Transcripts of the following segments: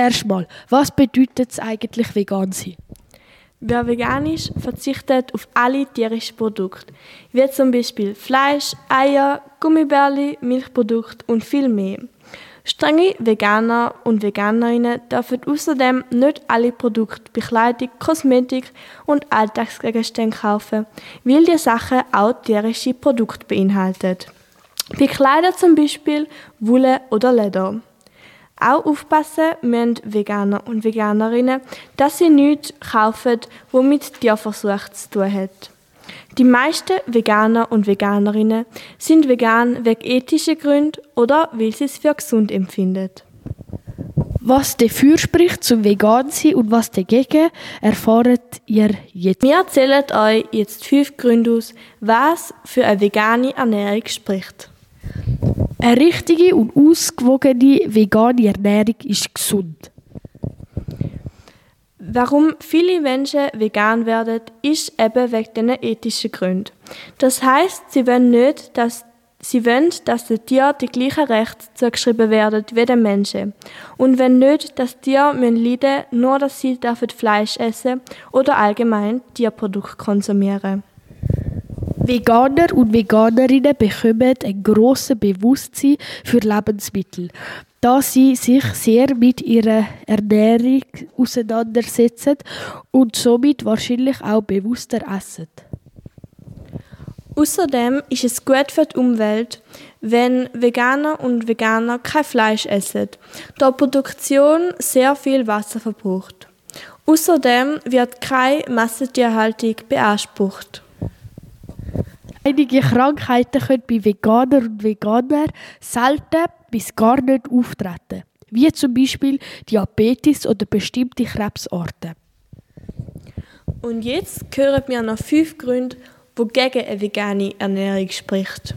Zuerst mal, was bedeutet es eigentlich vegan sein? Wer vegan ist, verzichtet auf alle tierischen Produkte, wie zum Beispiel Fleisch, Eier, Gummibärli, Milchprodukte und viel mehr. Strenge Veganer und Veganerinnen dürfen außerdem nicht alle Produkte, Bekleidung, Kosmetik und Alltagsgegenstände kaufen, weil die Sachen auch tierische Produkte beinhalten. Bei Kleidern zum Beispiel Wolle oder Leder. Auch aufpassen müssen Veganer und Veganerinnen, dass sie nichts kaufen, was mit Tierversuch zu tun hat. Die meisten Veganer und Veganerinnen sind vegan wegen ethischen Gründen oder weil sie es für gesund empfinden. Was dafür spricht zum Vegansein und was dagegen, erfahrt ihr jetzt. Wir erzählen euch jetzt fünf Gründe aus, was für eine vegane Ernährung spricht. Eine richtige und ausgewogene vegane Ernährung ist gesund. Warum viele Menschen vegan werden, ist eben wegen diesen ethischen Gründen. Das heißt, sie wollen nicht, dass Sie wollen, dass den Tieren die gleichen Rechte zugeschrieben werden wie den Menschen. Und wenn nicht, dass Tiere müssen leiden nur dass sie dürfen Fleisch essen oder allgemein Tierprodukte konsumieren. Veganer und Veganerinnen bekommen ein grosses Bewusstsein für Lebensmittel, da sie sich sehr mit ihrer Ernährung auseinandersetzen und somit wahrscheinlich auch bewusster essen. Außerdem ist es gut für die Umwelt, wenn Veganer und Veganer kein Fleisch essen, da die Produktion sehr viel Wasser verbraucht. Außerdem wird keine Massentierhaltung beansprucht. Einige Krankheiten können bei Veganern und Veganern selten bis gar nicht auftreten, wie zum Beispiel Diabetes oder bestimmte Krebsarten. Und jetzt hören wir noch fünf Gründe, die gegen eine vegane Ernährung spricht.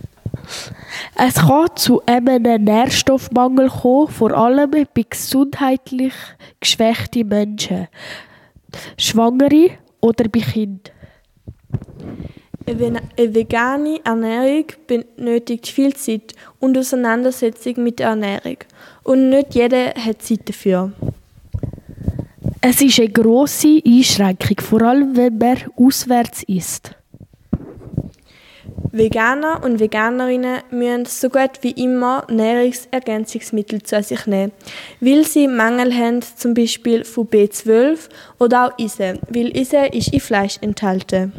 Es kann zu einem Nährstoffmangel kommen, vor allem bei gesundheitlich geschwächten Menschen, Schwangere oder bei Kindern. Eine vegane Ernährung benötigt viel Zeit und Auseinandersetzung mit der Ernährung. Und nicht jeder hat Zeit dafür. Es ist eine grosse Einschränkung, vor allem wenn man auswärts isst. Veganer und Veganerinnen müssen so gut wie immer Nahrungsergänzungsmittel zu sich nehmen, weil sie Mangel haben, zum Beispiel von B12 oder auch Eisen, weil Eisen ist in Fleisch enthalten.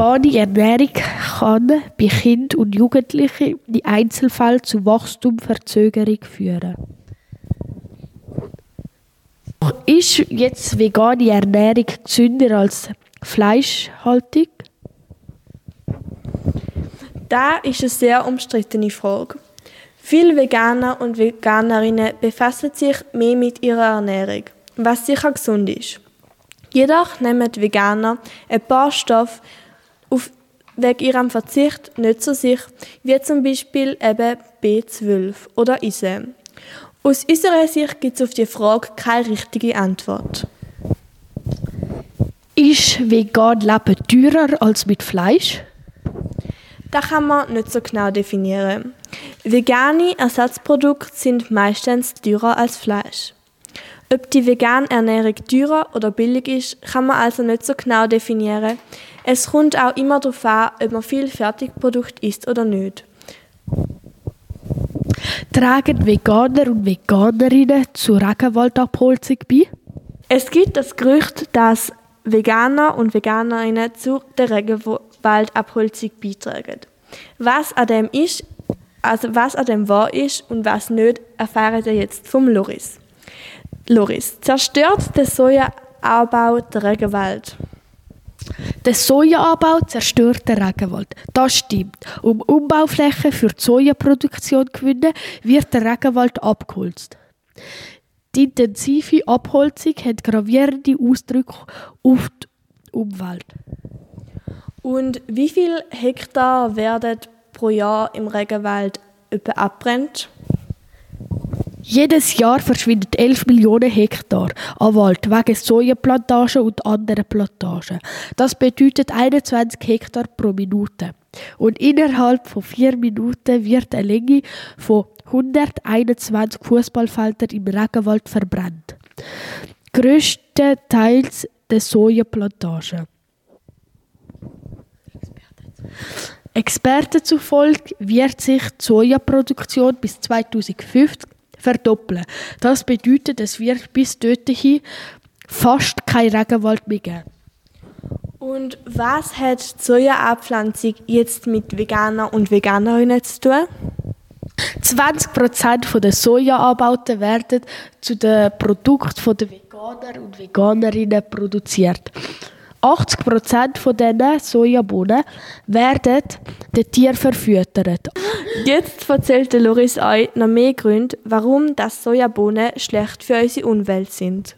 Vegane Ernährung kann bei Kindern und Jugendlichen in Einzelfällen zu Wachstumsverzögerung führen. Ist jetzt vegane Ernährung gesünder als Fleischhaltung? Da ist eine sehr umstrittene Frage. Viele Veganer und Veganerinnen befassen sich mehr mit ihrer Ernährung, was sicher gesund ist. Jedoch nehmen Veganer ein paar Stoffe auf wegen ihrem Verzicht nicht zu sich, wie zum Beispiel eben B12 oder Eisen. Aus unserer Sicht gibt es auf die Frage keine richtige Antwort. Ist vegan Leben teurer als mit Fleisch? Das kann man nicht so genau definieren. Vegane Ersatzprodukte sind meistens teurer als Fleisch. Ob die vegane Ernährung teurer oder billig ist, kann man also nicht so genau definieren. Es kommt auch immer darauf an, ob man viel Fertigprodukt isst oder nicht. Tragen Veganer und Veganerinnen zur Regenwaldabholzung bei? Es gibt das Gerücht, dass Veganer und Veganerinnen zu der Regenwaldabholzung beitragen. Was an dem ist, also was an dem wahr ist und was nicht, erfahren wir jetzt vom Loris. Loris, zerstört der Sojaanbau den Regenwald? Der Sojaanbau zerstört den Regenwald. Das stimmt. Um Umbauflächen für die Sojaproduktion zu gewinnen, wird der Regenwald abgeholzt. Die intensive Abholzung hat gravierende Ausdrücke auf die Umwelt. Und wie viele Hektar werden pro Jahr im Regenwald abbrennt? Jedes Jahr verschwindet 11 Millionen Hektar an Wald wegen Sojaplantagen und anderen Plantagen. Das bedeutet 21 Hektar pro Minute. Und innerhalb von vier Minuten wird eine Länge von 121 Fußballfelder im Regenwald verbrannt. Größtenteils der Sojaplantagen. Experten zufolge wird sich die Sojaproduktion bis 2050 verdoppeln. Das bedeutet, es wird bis dorthin fast kein Regenwald mehr geben. Und was hat die Sojaabpflanzung jetzt mit Veganer und Veganerinnen zu tun? 20% der Sojaanbauten werden zu den Produkten der Veganer und Veganerinnen produziert. 80% von diesen Sojabohnen werden den Tieren verfüttert. Jetzt erzählt Loris euch noch mehr Gründe, warum das Sojabohnen schlecht für unsere Umwelt sind.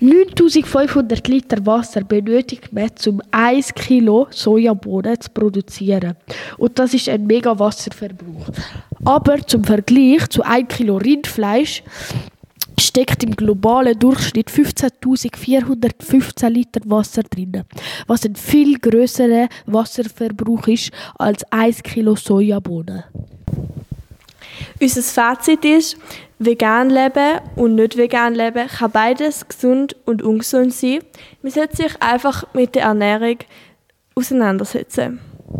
9500 Liter Wasser benötigt man, um 1 Kilo Sojabohnen zu produzieren. Und das ist ein mega Wasserverbrauch. Aber zum Vergleich zu 1 Kilo Rindfleisch steckt im globalen Durchschnitt 15.415 Liter Wasser drin, was ein viel größerer Wasserverbrauch ist als 1 Kilo Sojabohnen. Unser Fazit ist, vegan leben und nicht vegan leben kann beides gesund und ungesund sein. Man sollte sich einfach mit der Ernährung auseinandersetzen.